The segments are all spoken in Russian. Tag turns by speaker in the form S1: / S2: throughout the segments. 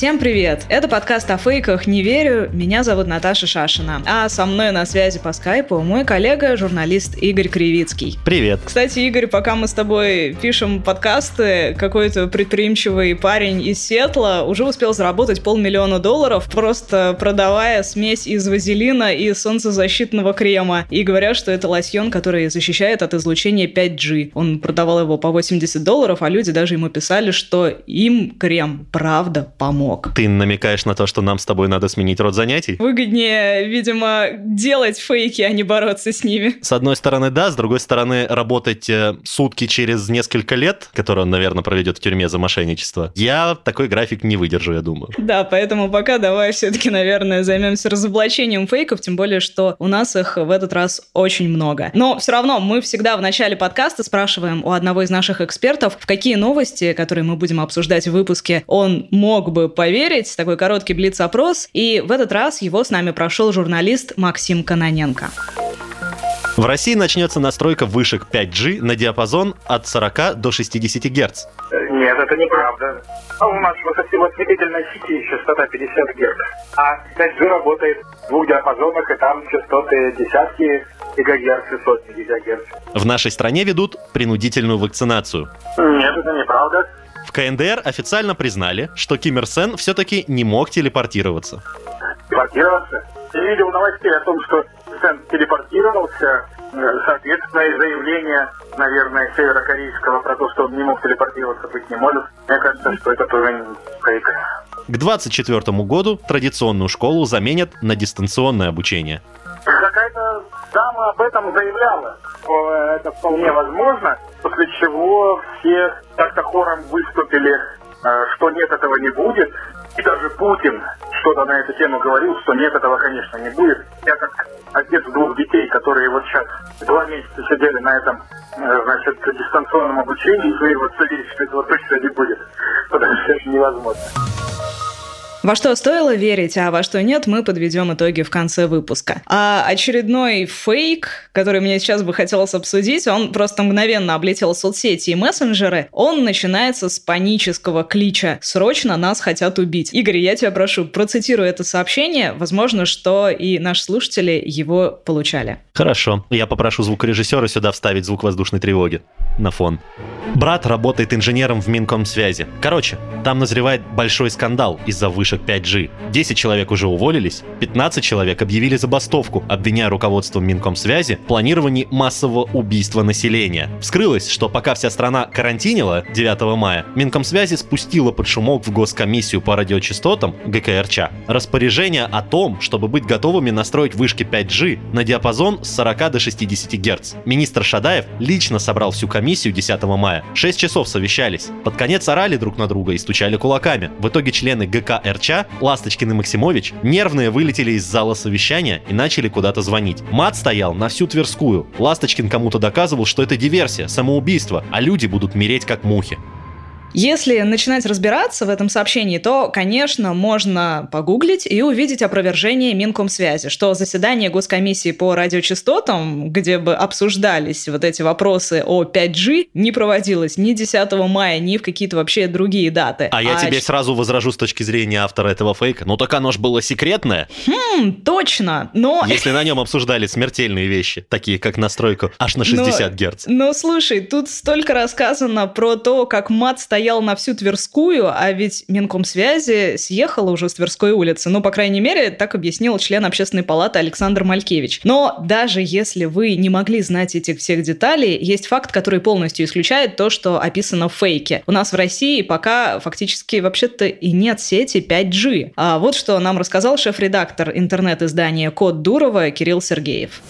S1: Всем привет! Это подкаст о фейках «Не верю». Меня зовут Наташа Шашина. А со мной на связи по скайпу мой коллега, журналист Игорь Кривицкий.
S2: Привет.
S1: Кстати, Игорь, пока мы с тобой пишем подкасты, какой-то предприимчивый парень из Сетла уже успел заработать полмиллиона долларов, просто продавая смесь из вазелина и солнцезащитного крема. И говорят, что это лосьон, который защищает от излучения 5G. Он продавал его по 80 долларов, а люди даже ему писали, что им крем правда помог мог.
S2: Ты намекаешь на то, что нам с тобой надо сменить род занятий?
S1: Выгоднее, видимо, делать фейки, а не бороться с ними.
S2: С одной стороны, да, с другой стороны, работать э, сутки через несколько лет, которые он, наверное, проведет в тюрьме за мошенничество, я такой график не выдержу, я думаю.
S1: Да, поэтому пока давай все-таки, наверное, займемся разоблачением фейков, тем более, что у нас их в этот раз очень много. Но все равно мы всегда в начале подкаста спрашиваем у одного из наших экспертов, в какие новости, которые мы будем обсуждать в выпуске, он мог бы поверить, такой короткий блиц-опрос, и в этот раз его с нами прошел журналист Максим Каноненко.
S2: В России начнется настройка вышек 5G на диапазон от 40 до 60 Гц.
S3: Нет, это неправда. А у нас в осветительной сети частота 50 Гц. А 5G работает в двух диапазонах, и там частоты десятки гигагерц и сотни гигагерц.
S2: В нашей стране ведут принудительную вакцинацию.
S3: Нет, это неправда.
S2: В КНДР официально признали, что Ким Ир Сен все-таки не мог телепортироваться.
S3: Телепортироваться? Я видел новостей о том, что Сен телепортировался, соответственно, и заявление, наверное, северокорейского про то, что он не мог телепортироваться, быть не может. Мне кажется, что это тоже фейк.
S2: К 2024 году традиционную школу заменят на дистанционное обучение.
S3: Дама об этом заявляла, что это вполне возможно, после чего все как-то хором выступили, э, что нет, этого не будет. И даже Путин что-то на эту тему говорил, что нет, этого, конечно, не будет. Я как отец двух детей, которые вот сейчас два месяца сидели на этом, э, значит, дистанционном обучении, и вот садились, что этого точно не будет, потому что это невозможно.
S1: Во что стоило верить, а во что нет, мы подведем итоги в конце выпуска. А очередной фейк, который мне сейчас бы хотелось обсудить, он просто мгновенно облетел соцсети и мессенджеры. Он начинается с панического клича «Срочно нас хотят убить». Игорь, я тебя прошу, процитируй это сообщение. Возможно, что и наши слушатели его получали.
S2: Хорошо. Я попрошу звукорежиссера сюда вставить звук воздушной тревоги на фон. Брат работает инженером в Минкомсвязи. Короче, там назревает большой скандал из-за вышек 5G. 10 человек уже уволились, 15 человек объявили забастовку, обвиняя руководство Минкомсвязи в планировании массового убийства населения. Вскрылось, что пока вся страна карантинила 9 мая, Минкомсвязи спустила под шумок в Госкомиссию по радиочастотам ГКРЧ распоряжение о том, чтобы быть готовыми настроить вышки 5G на диапазон с 40 до 60 Гц. Министр Шадаев лично собрал всю комиссию 10 мая Шесть часов совещались. Под конец орали друг на друга и стучали кулаками. В итоге члены ГК РЧ, Ласточкин и Максимович, нервные вылетели из зала совещания и начали куда-то звонить. Мат стоял на всю Тверскую. Ласточкин кому-то доказывал, что это диверсия, самоубийство, а люди будут мереть как мухи.
S1: Если начинать разбираться в этом сообщении, то, конечно, можно погуглить и увидеть опровержение Минкомсвязи, что заседание Госкомиссии по радиочастотам, где бы обсуждались вот эти вопросы о 5G, не проводилось ни 10 мая, ни в какие-то вообще другие даты.
S2: А, а я тебе сразу возражу с точки зрения автора этого фейка. Ну так оно ж было секретное.
S1: Хм, точно, но...
S2: Если на нем обсуждали смертельные вещи, такие как настройку аж на 60 но, Гц.
S1: Ну, слушай, тут столько рассказано про то, как мат стоит стоял на всю Тверскую, а ведь Минкомсвязи съехала уже с Тверской улицы. Ну, по крайней мере, так объяснил член общественной палаты Александр Малькевич. Но даже если вы не могли знать этих всех деталей, есть факт, который полностью исключает то, что описано в фейке. У нас в России пока фактически вообще-то и нет сети 5G. А вот что нам рассказал шеф-редактор интернет-издания «Код Дурова» Кирилл Сергеев.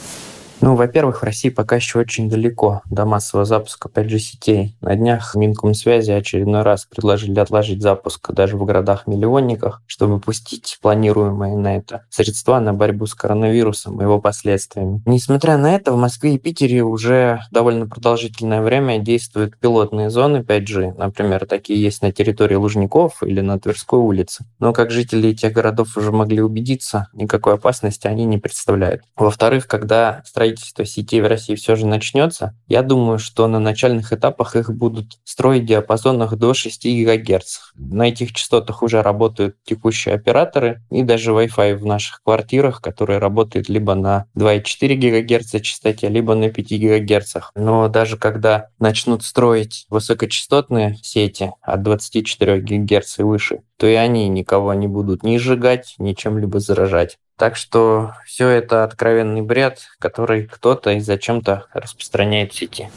S4: Ну, во-первых, в России пока еще очень далеко до массового запуска 5G-сетей. На днях Минкомсвязи очередной раз предложили отложить запуск даже в городах-миллионниках, чтобы пустить планируемые на это средства на борьбу с коронавирусом и его последствиями. Несмотря на это, в Москве и Питере уже довольно продолжительное время действуют пилотные зоны 5G. Например, такие есть на территории Лужников или на Тверской улице. Но, как жители этих городов уже могли убедиться, никакой опасности они не представляют. Во-вторых, когда строительство сетей в России все же начнется, я думаю, что на начальных этапах их будут строить в диапазонах до 6 ГГц. На этих частотах уже работают текущие операторы и даже Wi-Fi в наших квартирах, который работает либо на 2,4 ГГц частоте, либо на 5 ГГц. Но даже когда начнут строить высокочастотные сети от 24 ГГц и выше, то и они никого не будут ни сжигать, ни чем-либо заражать. Так что все это откровенный бред, который кто-то и зачем-то распространяет в сети.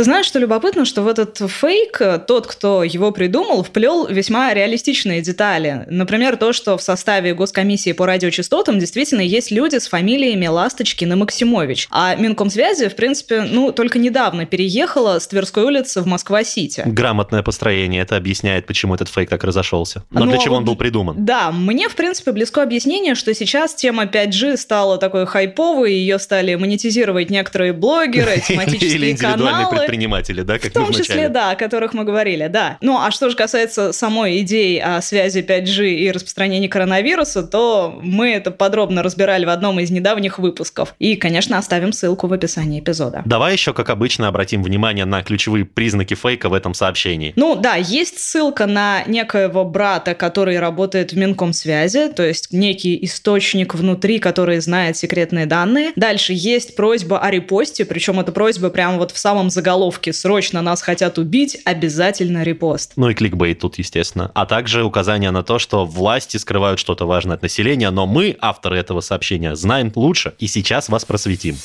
S1: Ты знаешь, что любопытно, что в этот фейк тот, кто его придумал, вплел весьма реалистичные детали. Например, то, что в составе Госкомиссии по радиочастотам действительно есть люди с фамилиями Ласточкин и Максимович. А Минкомсвязи, в принципе, ну, только недавно переехала с Тверской улицы в Москва-Сити.
S2: Грамотное построение. Это объясняет, почему этот фейк так разошелся. Но, Но для ну, чего он был придуман?
S1: Да, мне, в принципе, близко объяснение, что сейчас тема 5G стала такой хайповой, ее стали монетизировать некоторые блогеры, тематические каналы
S2: предприниматели, да, как
S1: В том числе, да, о которых мы говорили, да. Ну, а что же касается самой идеи о связи 5G и распространении коронавируса, то мы это подробно разбирали в одном из недавних выпусков. И, конечно, оставим ссылку в описании эпизода.
S2: Давай еще, как обычно, обратим внимание на ключевые признаки фейка в этом сообщении.
S1: Ну, да, есть ссылка на некоего брата, который работает в Минкомсвязи, то есть некий источник внутри, который знает секретные данные. Дальше есть просьба о репосте, причем эта просьба прямо вот в самом заголовке заголовке «Срочно нас хотят убить», обязательно репост.
S2: Ну и кликбейт тут, естественно. А также указание на то, что власти скрывают что-то важное от населения, но мы, авторы этого сообщения, знаем лучше и сейчас вас просветим.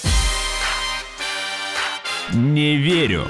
S5: Не верю.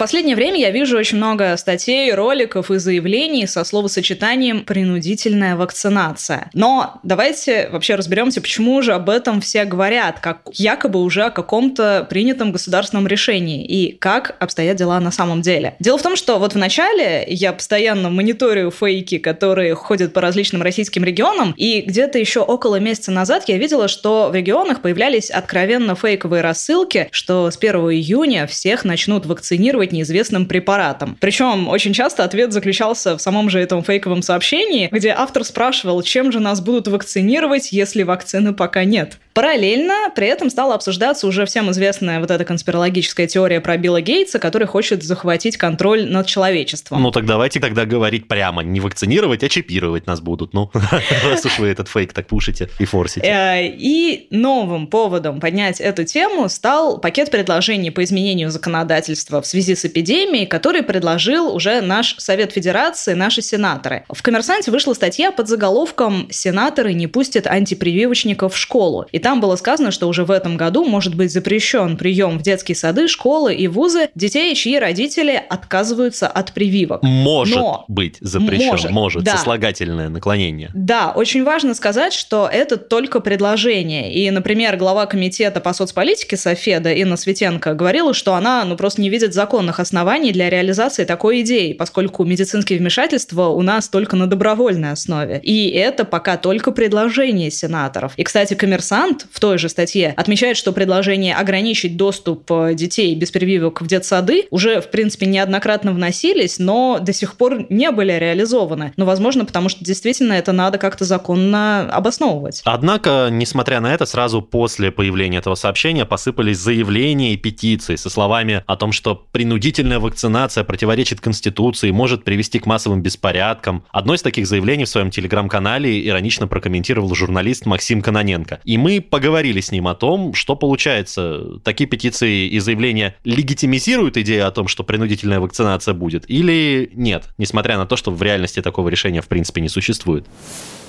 S1: Последнее время я вижу очень много статей, роликов и заявлений со словосочетанием «принудительная вакцинация». Но давайте вообще разберемся, почему же об этом все говорят, как якобы уже о каком-то принятом государственном решении и как обстоят дела на самом деле. Дело в том, что вот в начале я постоянно мониторю фейки, которые ходят по различным российским регионам, и где-то еще около месяца назад я видела, что в регионах появлялись откровенно фейковые рассылки, что с 1 июня всех начнут вакцинировать каким неизвестным препаратом. Причем очень часто ответ заключался в самом же этом фейковом сообщении, где автор спрашивал, чем же нас будут вакцинировать, если вакцины пока нет. Параллельно при этом стала обсуждаться уже всем известная вот эта конспирологическая теория про Билла Гейтса, который хочет захватить контроль над человечеством.
S2: Ну так давайте тогда говорить прямо, не вакцинировать, а чипировать нас будут, ну, раз уж вы этот фейк так пушите и форсите.
S1: Э, и новым поводом поднять эту тему стал пакет предложений по изменению законодательства в связи с эпидемией, который предложил уже наш Совет Федерации, наши сенаторы. В «Коммерсанте» вышла статья под заголовком «Сенаторы не пустят антипрививочников в школу». И там было сказано, что уже в этом году может быть запрещен прием в детские сады, школы и вузы детей, чьи родители отказываются от прививок.
S2: Может Но... быть запрещен, может, может да. сослагательное наклонение.
S1: Да, очень важно сказать, что это только предложение. И, например, глава комитета по соцполитике Софеда Инна Светенко говорила, что она ну, просто не видит законных оснований для реализации такой идеи, поскольку медицинские вмешательства у нас только на добровольной основе. И это пока только предложение сенаторов. И, кстати, коммерсант в той же статье отмечает, что предложение ограничить доступ э, детей без прививок в детсады уже, в принципе, неоднократно вносились, но до сих пор не были реализованы. Но, возможно, потому что действительно это надо как-то законно обосновывать.
S2: Однако, несмотря на это, сразу после появления этого сообщения посыпались заявления и петиции со словами о том, что принудительная вакцинация противоречит Конституции, может привести к массовым беспорядкам. Одно из таких заявлений в своем телеграм-канале иронично прокомментировал журналист Максим Каноненко. И мы поговорили с ним о том, что получается. Такие петиции и заявления легитимизируют идею о том, что принудительная вакцинация будет, или нет, несмотря на то, что в реальности такого решения в принципе не существует?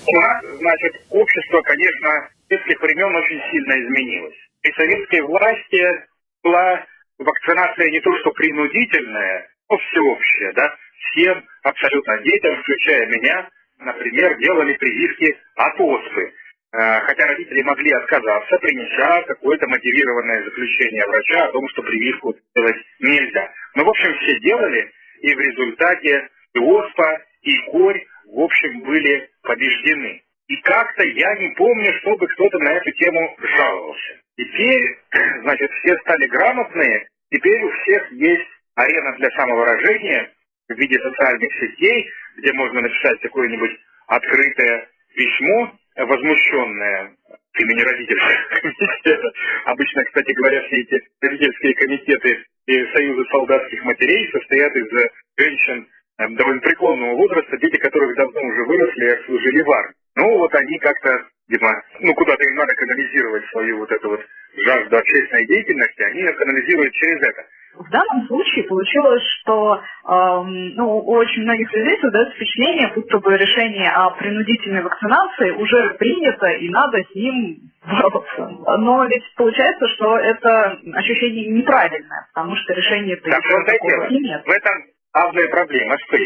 S3: У нас, значит, общество, конечно, с этих времен очень сильно изменилось. При советской власти была вакцинация не то что принудительная, но всеобщая, да, всем абсолютно детям, включая меня, например, делали прививки от оспы. Э, хотя родители могли отказаться, принеся какое-то мотивированное заключение врача о том, что прививку делать нельзя. Но, в общем, все делали, и в результате и оспа, и корь, в общем, были побеждены. И как-то я не помню, чтобы кто-то на эту тему жаловался. Теперь, значит, все стали грамотные, теперь у всех есть арена для самовыражения в виде социальных сетей, где можно написать какое-нибудь открытое письмо, возмущенное имени родительского комитета. Обычно, кстати говоря, все эти родительские комитеты и союзы солдатских матерей состоят из женщин э, довольно преклонного возраста, дети которых давно уже выросли и отслужили в армии. Ну, вот они как-то, видимо, ну, куда-то им надо канализировать свою вот эту вот жажду общественной деятельности, они ее канализируют через это.
S6: В данном случае получилось, что э, ну, у очень многих людей создается впечатление, будто бы решение о принудительной вакцинации уже принято и надо с ним бороться. Но ведь получается, что это ощущение неправильное, потому что решение это
S3: так, еще такого нет. В этом главная проблема с.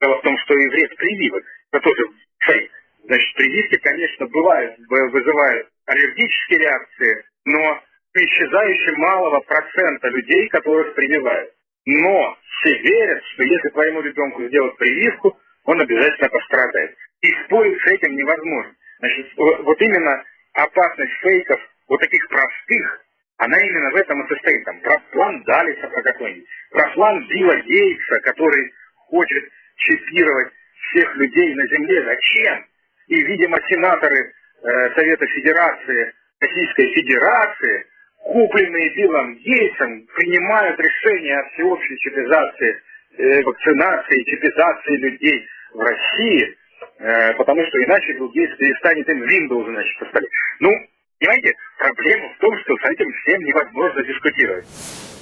S3: Дело в том, что и вред прививок, это тоже фейк. Значит, прививки, конечно, бывают, вызывают аллергические реакции, но исчезающе малого процента людей, которых прививают. Но все верят, что если твоему ребенку сделать прививку, он обязательно пострадает. И спорить с этим невозможно. Значит, вот именно опасность фейков, вот таких простых, она именно в этом и состоит. Там, про план Далиса про какой-нибудь, про план Билла Гейтса, который хочет чипировать всех людей на Земле. Зачем? И, видимо, сенаторы э, Совета Федерации, Российской Федерации купленные Биллом Гейтсом, принимают решение о всеобщей чипизации, э, вакцинации, чипизации людей в России, э, потому что иначе Билл Гейтс перестанет им Windows, значит, поставлять. Ну, понимаете, проблема в том, что с этим всем невозможно дискутировать.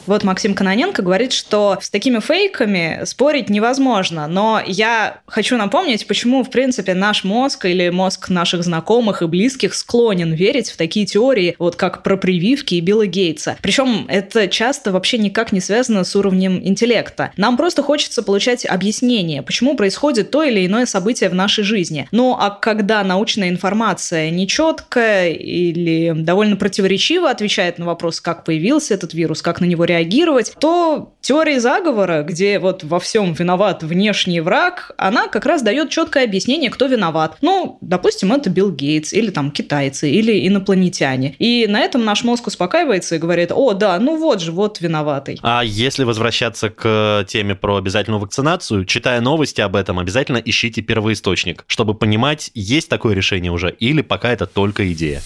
S1: Вот Максим Каноненко говорит, что с такими фейками спорить невозможно, но я хочу напомнить, почему, в принципе, наш мозг или мозг наших знакомых и близких склонен верить в такие теории, вот как про прививки и Билла Гейтса. Причем это часто вообще никак не связано с уровнем интеллекта. Нам просто хочется получать объяснение, почему происходит то или иное событие в нашей жизни. Ну а когда научная информация нечеткая или довольно противоречиво отвечает на вопрос, как появился этот вирус, как на него реагировать, то теория заговора, где вот во всем виноват внешний враг, она как раз дает четкое объяснение, кто виноват. Ну, допустим, это Билл Гейтс, или там китайцы, или инопланетяне. И на этом наш мозг успокаивается и говорит, о, да, ну вот же, вот виноватый.
S2: А если возвращаться к теме про обязательную вакцинацию, читая новости об этом, обязательно ищите первоисточник, чтобы понимать, есть такое решение уже или пока это только идея.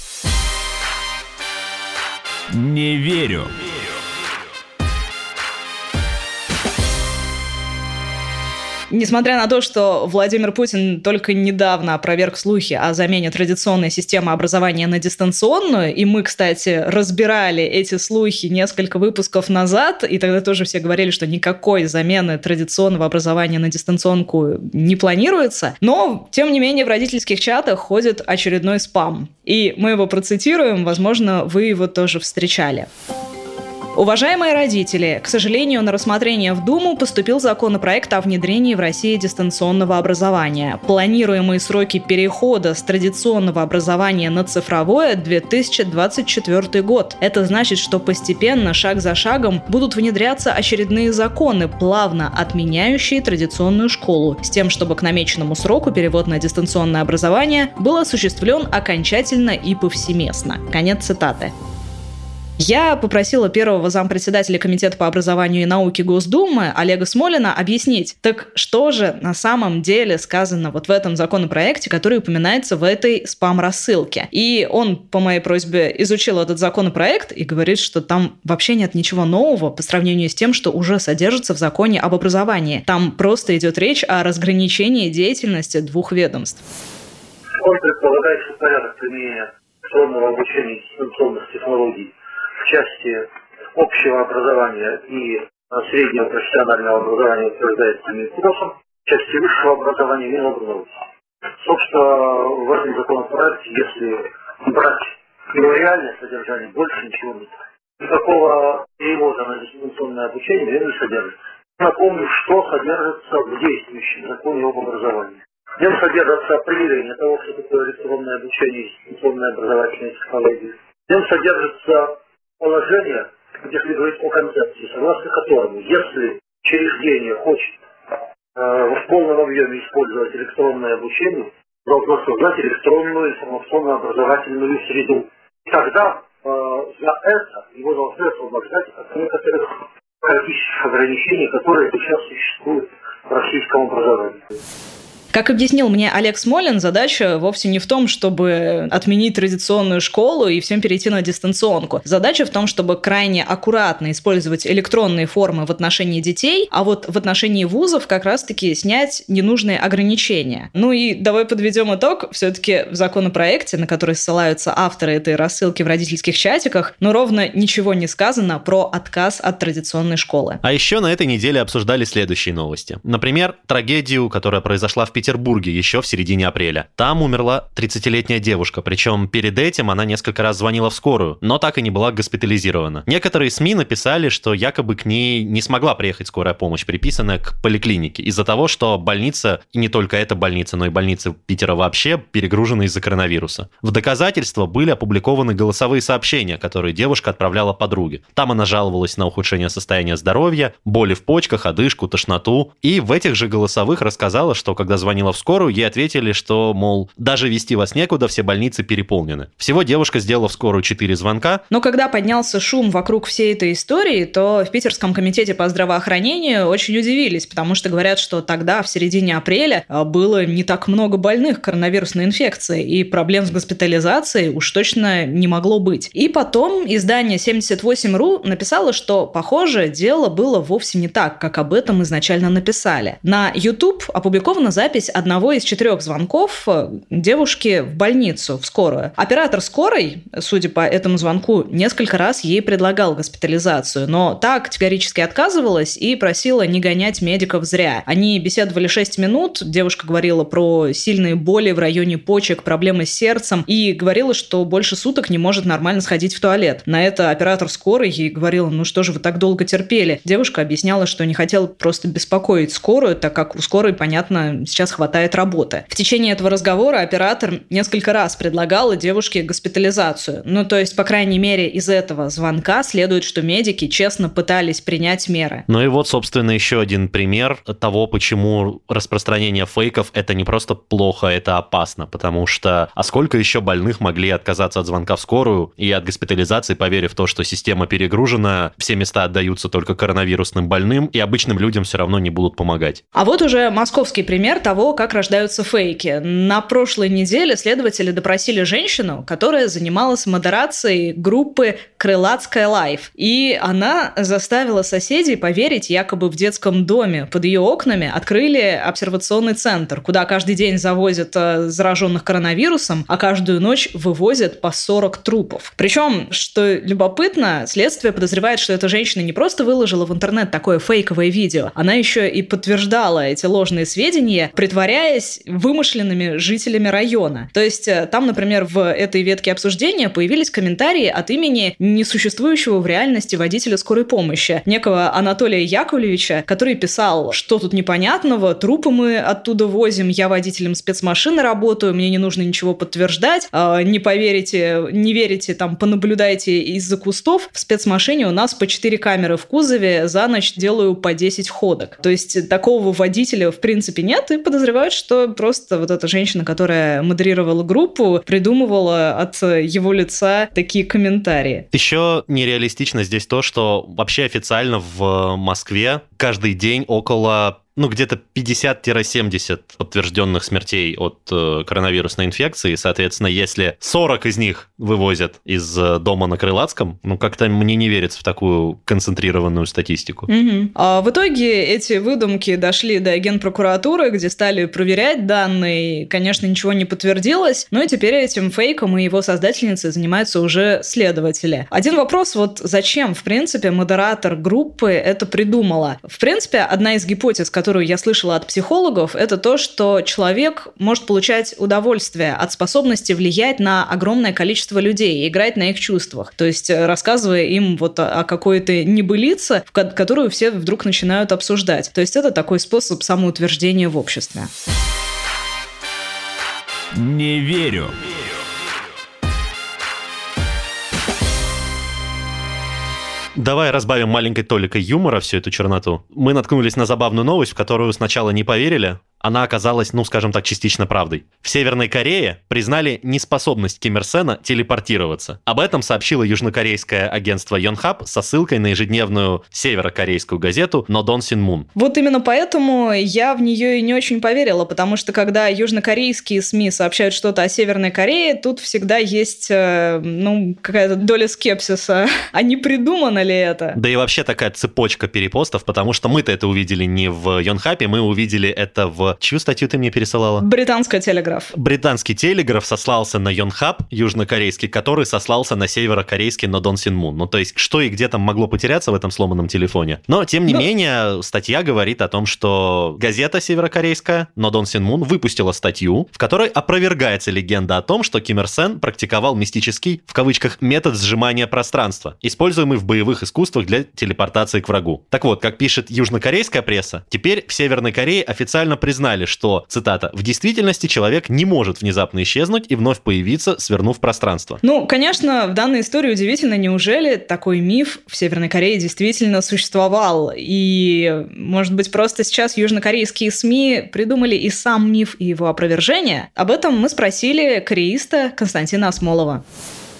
S5: Не верю.
S1: Несмотря на то, что Владимир Путин только недавно опроверг слухи о замене традиционной системы образования на дистанционную, и мы, кстати, разбирали эти слухи несколько выпусков назад, и тогда тоже все говорили, что никакой замены традиционного образования на дистанционку не планируется, но, тем не менее, в родительских чатах ходит очередной спам. И мы его процитируем, возможно, вы его тоже встречали. Уважаемые родители, к сожалению, на рассмотрение в Думу поступил законопроект о внедрении в России дистанционного образования. Планируемые сроки перехода с традиционного образования на цифровое 2024 год. Это значит, что постепенно, шаг за шагом, будут внедряться очередные законы, плавно отменяющие традиционную школу, с тем, чтобы к намеченному сроку перевод на дистанционное образование был осуществлен окончательно и повсеместно. Конец цитаты. Я попросила первого зампредседателя Комитета по образованию и науке Госдумы Олега Смолина объяснить, так что же на самом деле сказано вот в этом законопроекте, который упоминается в этой спам-рассылке. И он по моей просьбе изучил этот законопроект и говорит, что там вообще нет ничего нового по сравнению с тем, что уже содержится в законе об образовании. Там просто идет речь о разграничении деятельности двух ведомств.
S7: Он предполагает, порядок применения обучения технологий части общего образования и среднего профессионального образования утверждается Минкосом, в части высшего образования Минобрнауки. Собственно, в этом законопроекте, если брать его реальное содержание, больше ничего нет. Никакого перевода на дистанционное обучение не содержится. Напомню, что содержится в действующем законе об образовании. В нем содержится определение того, что такое электронное обучение и дистанционная образовательная технологии. В нем содержится положение, где говорить о концепции, согласно которому, если учреждение хочет э, в полном объеме использовать электронное обучение, должно создать электронную информационно-образовательную среду. Тогда э, за это его должны освобождать от некоторых практических ограничений, которые сейчас существуют в российском образовании.
S1: Как объяснил мне Олег Смолин, задача вовсе не в том, чтобы отменить традиционную школу и всем перейти на дистанционку. Задача в том, чтобы крайне аккуратно использовать электронные формы в отношении детей, а вот в отношении вузов как раз-таки снять ненужные ограничения. Ну и давай подведем итог. Все-таки в законопроекте, на который ссылаются авторы этой рассылки в родительских чатиках, но ровно ничего не сказано про отказ от традиционной школы.
S2: А еще на этой неделе обсуждали следующие новости. Например, трагедию, которая произошла в Петербурге Петербурге еще в середине апреля. Там умерла 30-летняя девушка, причем перед этим она несколько раз звонила в скорую, но так и не была госпитализирована. Некоторые СМИ написали, что якобы к ней не смогла приехать скорая помощь, приписанная к поликлинике, из-за того, что больница, и не только эта больница, но и больницы Питера вообще, перегружены из-за коронавируса. В доказательство были опубликованы голосовые сообщения, которые девушка отправляла подруге. Там она жаловалась на ухудшение состояния здоровья, боли в почках, одышку, тошноту, и в этих же голосовых рассказала, что когда звонила звонила в скорую, ей ответили, что, мол, даже вести вас некуда, все больницы переполнены. Всего девушка сделала в скорую 4 звонка.
S1: Но когда поднялся шум вокруг всей этой истории, то в Питерском комитете по здравоохранению очень удивились, потому что говорят, что тогда, в середине апреля, а, было не так много больных коронавирусной инфекцией, и проблем с госпитализацией уж точно не могло быть. И потом издание 78.ru написало, что, похоже, дело было вовсе не так, как об этом изначально написали. На YouTube опубликована запись запись одного из четырех звонков э, девушки в больницу, в скорую. Оператор скорой, судя по этому звонку, несколько раз ей предлагал госпитализацию, но та категорически отказывалась и просила не гонять медиков зря. Они беседовали 6 минут, девушка говорила про сильные боли в районе почек, проблемы с сердцем и говорила, что больше суток не может нормально сходить в туалет. На это оператор скорой ей говорил, ну что же вы так долго терпели? Девушка объясняла, что не хотела просто беспокоить скорую, так как у скорой, понятно, сейчас хватает работы. В течение этого разговора оператор несколько раз предлагал девушке госпитализацию. Ну, то есть, по крайней мере, из этого звонка следует, что медики честно пытались принять меры.
S2: Ну и вот, собственно, еще один пример того, почему распространение фейков это не просто плохо, это опасно, потому что а сколько еще больных могли отказаться от звонка в скорую и от госпитализации, поверив в то, что система перегружена, все места отдаются только коронавирусным больным, и обычным людям все равно не будут помогать.
S1: А вот уже московский пример того, того, как рождаются фейки. На прошлой неделе следователи допросили женщину, которая занималась модерацией группы «Крылатская лайф». И она заставила соседей поверить, якобы в детском доме под ее окнами открыли обсервационный центр, куда каждый день завозят э, зараженных коронавирусом, а каждую ночь вывозят по 40 трупов. Причем, что любопытно, следствие подозревает, что эта женщина не просто выложила в интернет такое фейковое видео, она еще и подтверждала эти ложные сведения, притворяясь вымышленными жителями района. То есть э, там, например, в этой ветке обсуждения появились комментарии от имени несуществующего в реальности водителя скорой помощи, некого Анатолия Яковлевича, который писал, что тут непонятного, трупы мы оттуда возим, я водителем спецмашины работаю, мне не нужно ничего подтверждать, а, не поверите, не верите, там, понаблюдайте из-за кустов, в спецмашине у нас по 4 камеры в кузове, за ночь делаю по 10 ходок. То есть такого водителя в принципе нет, и подозреваю подозревают, что просто вот эта женщина, которая модерировала группу, придумывала от его лица такие комментарии.
S2: Еще нереалистично здесь то, что вообще официально в Москве каждый день около ну, где-то 50-70 подтвержденных смертей от э, коронавирусной инфекции. Соответственно, если 40 из них вывозят из э, дома на Крылатском, ну, как-то мне не верится в такую концентрированную статистику.
S1: Угу. А в итоге эти выдумки дошли до генпрокуратуры, где стали проверять данные. Конечно, ничего не подтвердилось, но и теперь этим фейком и его создательницей занимаются уже следователи. Один вопрос, вот зачем, в принципе, модератор группы это придумала? В принципе, одна из гипотез, которую я слышала от психологов, это то, что человек может получать удовольствие от способности влиять на огромное количество людей играть на их чувствах. То есть э, рассказывая им вот о какой-то небылице, которую все вдруг начинают обсуждать. То есть это такой способ самоутверждения в обществе.
S5: Не верю.
S2: Давай разбавим маленькой толикой юмора всю эту черноту. Мы наткнулись на забавную новость, в которую сначала не поверили, она оказалась, ну, скажем так, частично правдой. В Северной Корее признали неспособность Ким Ир Сена телепортироваться. Об этом сообщило южнокорейское агентство Йонхаб со ссылкой на ежедневную северокорейскую газету Нодон Син Мун.
S1: Вот именно поэтому я в нее и не очень поверила, потому что когда южнокорейские СМИ сообщают что-то о Северной Корее, тут всегда есть, э, ну, какая-то доля скепсиса. А не придумано ли это?
S2: Да и вообще такая цепочка перепостов, потому что мы-то это увидели не в Йонхапе, мы увидели это в Чью статью ты мне пересылала?
S1: Британская телеграф.
S2: Британский телеграф сослался на Йонхаб, южнокорейский, который сослался на северокорейский Нодон Синмун. Ну, то есть, что и где там могло потеряться в этом сломанном телефоне. Но, тем не ну... менее, статья говорит о том, что газета северокорейская Нодон Синмун выпустила статью, в которой опровергается легенда о том, что Ким Ир Сен практиковал мистический, в кавычках, метод сжимания пространства, используемый в боевых искусствах для телепортации к врагу. Так вот, как пишет южнокорейская пресса, теперь в Северной Корее официально признали признали, что, цитата, «в действительности человек не может внезапно исчезнуть и вновь появиться, свернув пространство».
S1: Ну, конечно, в данной истории удивительно, неужели такой миф в Северной Корее действительно существовал? И, может быть, просто сейчас южнокорейские СМИ придумали и сам миф, и его опровержение? Об этом мы спросили кореиста Константина Осмолова.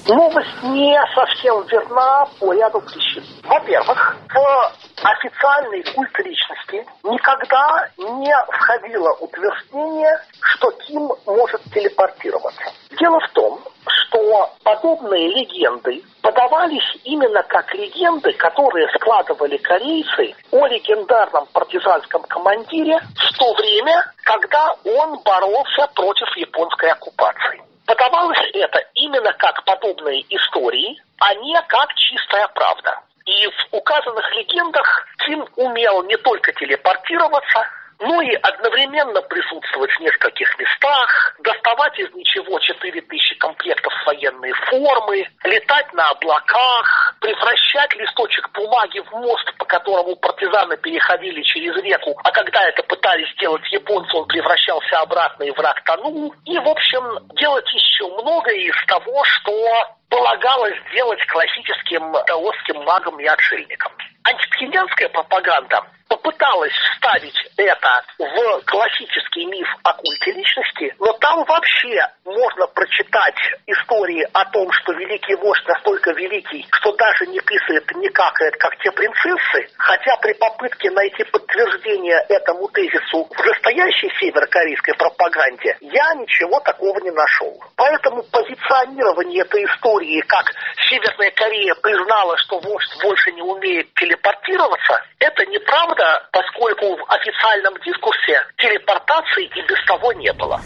S8: Новость не совсем верна по ряду причин. Во-первых, в официальный культ личности никогда не входило утверждение, что Ким может телепортироваться. Дело в том, что подобные легенды подавались именно как легенды, которые складывали корейцы о легендарном партизанском командире в то время, когда он боролся против японской оккупации. Подавалось это именно как подобные истории, а не как чистая правда. И в указанных легендах Ким умел не только телепортироваться, ну и одновременно присутствовать в нескольких местах, доставать из ничего 4000 комплектов военной формы, летать на облаках, превращать листочек бумаги в мост, по которому партизаны переходили через реку, а когда это пытались сделать японцы, он превращался обратно и враг тонул. И, в общем, делать еще многое из того, что полагалось сделать классическим даосским магом и отшельником. Антипхенянская пропаганда попыталась вставить это в классический миф о культе личности, но там вообще можно прочитать истории о том, что великий вождь настолько великий, что даже не писает, не какает, как те принцессы, хотя при попытке найти подтверждение этому тезису в настоящей северокорейской пропаганде я ничего такого не нашел. Поэтому позиционирование этой истории, как Северная Корея признала, что вождь больше не умеет телепортироваться, это неправда, поскольку в официальном дискурсе телепортации и без того не было.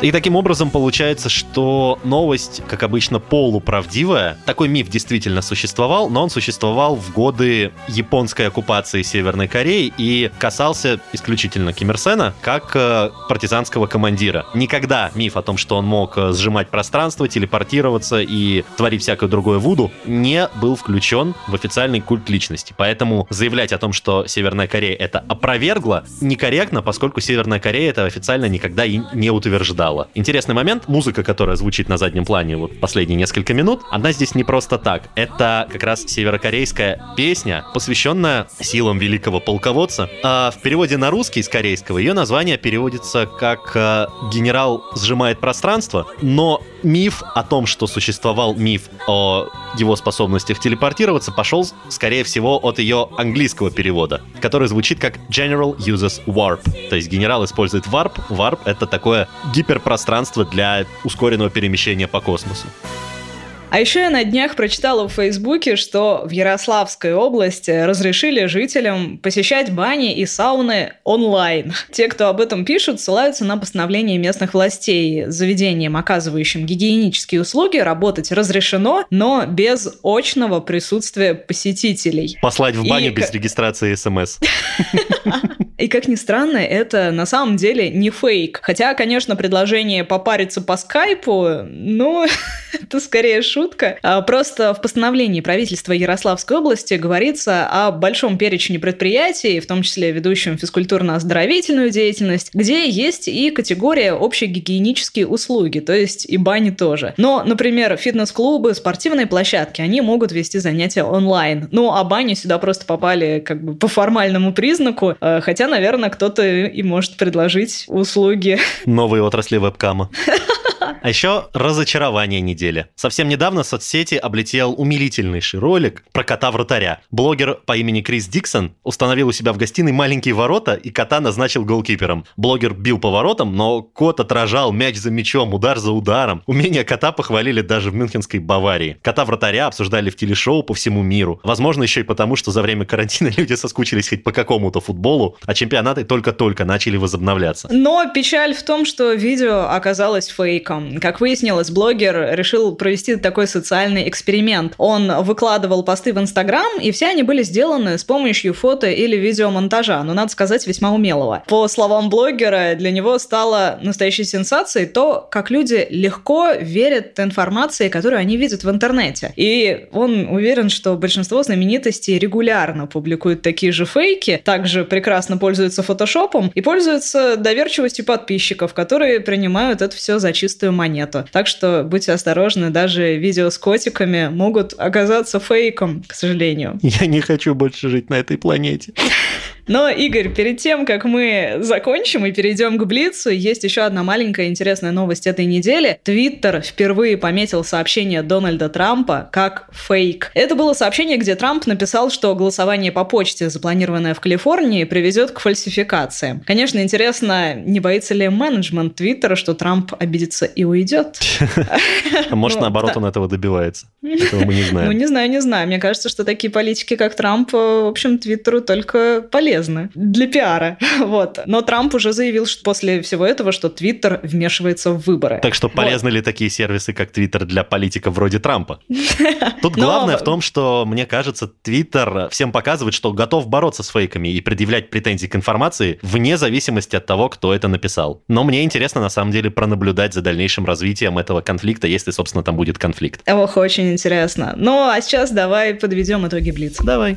S2: И таким образом получается, что новость, как обычно, полуправдивая. Такой миф действительно существовал, но он существовал в годы японской оккупации Северной Кореи и касался исключительно Ким Ир Сена как э, партизанского командира. Никогда миф о том, что он мог э, сжимать пространство, телепортироваться и творить всякое другое вуду, не был включен в официальный культ личности. Поэтому заявлять о том, что Северная Корея это опровергла, некорректно, поскольку Северная Корея это официально никогда и не утверждала стало. Интересный момент, музыка, которая звучит на заднем плане вот последние несколько минут, она здесь не просто так. Это как раз северокорейская песня, посвященная силам великого полководца. А в переводе на русский из корейского ее название переводится как э, «Генерал сжимает пространство», но миф о том, что существовал миф о его способностях телепортироваться, пошел, скорее всего, от ее английского перевода, который звучит как General uses warp. То есть генерал использует warp. Warp — это такое гиперпространство для ускоренного перемещения по космосу.
S1: А еще я на днях прочитала в Фейсбуке, что в Ярославской области разрешили жителям посещать бани и сауны онлайн. Те, кто об этом пишут, ссылаются на постановление местных властей. Заведениям, оказывающим гигиенические услуги, работать разрешено, но без очного присутствия посетителей.
S2: Послать в баню и... без регистрации СМС.
S1: И как ни странно, это на самом деле не фейк. Хотя, конечно, предложение попариться по скайпу, ну, это скорее шутка. А просто в постановлении правительства Ярославской области говорится о большом перечне предприятий, в том числе ведущем физкультурно-оздоровительную деятельность, где есть и категория общегигиенические услуги, то есть и бани тоже. Но, например, фитнес-клубы, спортивные площадки, они могут вести занятия онлайн. Ну, а бани сюда просто попали как бы по формальному признаку, э, наверное, кто-то и может предложить услуги.
S2: Новые отрасли вебкама. А еще разочарование недели. Совсем недавно в соцсети облетел умилительнейший ролик про кота-вратаря. Блогер по имени Крис Диксон установил у себя в гостиной маленькие ворота и кота назначил голкипером. Блогер бил по воротам, но кот отражал мяч за мячом, удар за ударом. Умение кота похвалили даже в мюнхенской Баварии. Кота-вратаря обсуждали в телешоу по всему миру. Возможно, еще и потому, что за время карантина люди соскучились хоть по какому-то футболу, а чемпионаты только-только начали возобновляться.
S1: Но печаль в том, что видео оказалось фейком. Как выяснилось, блогер решил провести такой социальный эксперимент. Он выкладывал посты в Инстаграм, и все они были сделаны с помощью фото или видеомонтажа, но, надо сказать, весьма умелого. По словам блогера, для него стало настоящей сенсацией то, как люди легко верят информации, которую они видят в интернете. И он уверен, что большинство знаменитостей регулярно публикуют такие же фейки, также прекрасно пользуются фотошопом и пользуются доверчивостью подписчиков, которые принимают это все за чистую монету. Так что будьте осторожны, даже видео с котиками могут оказаться фейком, к сожалению.
S2: Я не хочу больше жить на этой планете.
S1: Но, Игорь, перед тем, как мы закончим и перейдем к Блицу, есть еще одна маленькая интересная новость этой недели. Твиттер впервые пометил сообщение Дональда Трампа как фейк. Это было сообщение, где Трамп написал, что голосование по почте, запланированное в Калифорнии, приведет к фальсификациям. Конечно, интересно, не боится ли менеджмент Твиттера, что Трамп обидится и уйдет?
S2: А может, наоборот, он этого добивается. Этого мы не знаем.
S1: Ну, не знаю, не знаю. Мне кажется, что такие политики, как Трамп, в общем, Твиттеру только полезны полезны для пиара. Вот. Но Трамп уже заявил что после всего этого, что Твиттер вмешивается в выборы.
S2: Так что полезны вот. ли такие сервисы, как Твиттер, для политиков вроде Трампа? Тут главное в том, что, мне кажется, Твиттер всем показывает, что готов бороться с фейками и предъявлять претензии к информации вне зависимости от того, кто это написал. Но мне интересно, на самом деле, пронаблюдать за дальнейшим развитием этого конфликта, если, собственно, там будет конфликт.
S1: Ох, очень интересно. Ну, а сейчас давай подведем итоги Блица.
S2: Давай.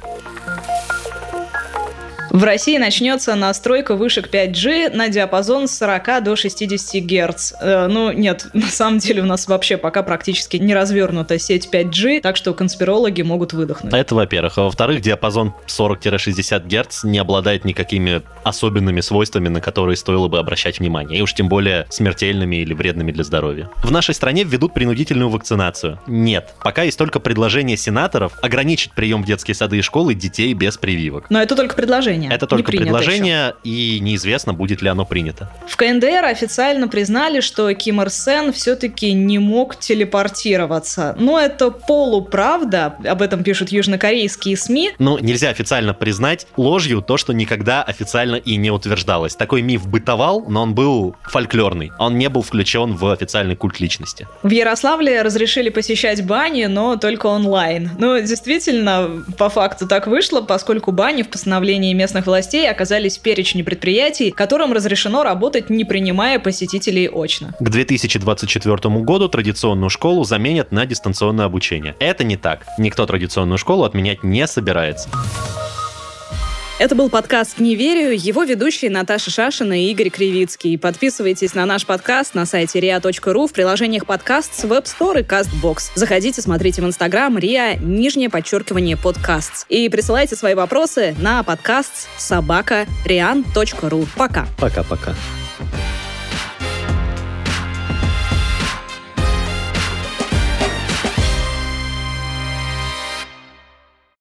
S1: В России начнется настройка вышек 5G на диапазон с 40 до 60 Гц. Э, ну, нет, на самом деле у нас вообще пока практически не развернута сеть 5G, так что конспирологи могут выдохнуть.
S2: Это, во-первых. А во-вторых, диапазон 40-60 Гц не обладает никакими особенными свойствами, на которые стоило бы обращать внимание, и уж тем более смертельными или вредными для здоровья. В нашей стране введут принудительную вакцинацию. Нет. Пока есть только предложение сенаторов ограничить прием в детские сады и школы детей без прививок.
S1: Но это только предложение предложение.
S2: Это только предложение, еще. и неизвестно, будет ли оно принято.
S1: В КНДР официально признали, что Ким Ир Сен все-таки не мог телепортироваться. Но это полуправда, об этом пишут южнокорейские СМИ.
S2: Ну, нельзя официально признать ложью то, что никогда официально и не утверждалось. Такой миф бытовал, но он был фольклорный. Он не был включен в официальный культ личности.
S1: В Ярославле разрешили посещать бани, но только онлайн. Ну, действительно, по факту так вышло, поскольку бани в постановлении мест местных властей оказались в перечне предприятий, которым разрешено работать, не принимая посетителей очно.
S2: К 2024 году традиционную школу заменят на дистанционное обучение. Это не так. Никто традиционную школу отменять не собирается.
S1: Это был подкаст «Не верю», его ведущие Наташа Шашина и Игорь Кривицкий. Подписывайтесь на наш подкаст на сайте ria.ru в приложениях подкаст с Web Store и CastBox. Заходите, смотрите в Инстаграм ria, нижнее подчеркивание подкаст. И присылайте свои вопросы на подкаст собака rian.ru. Пока.
S2: Пока-пока.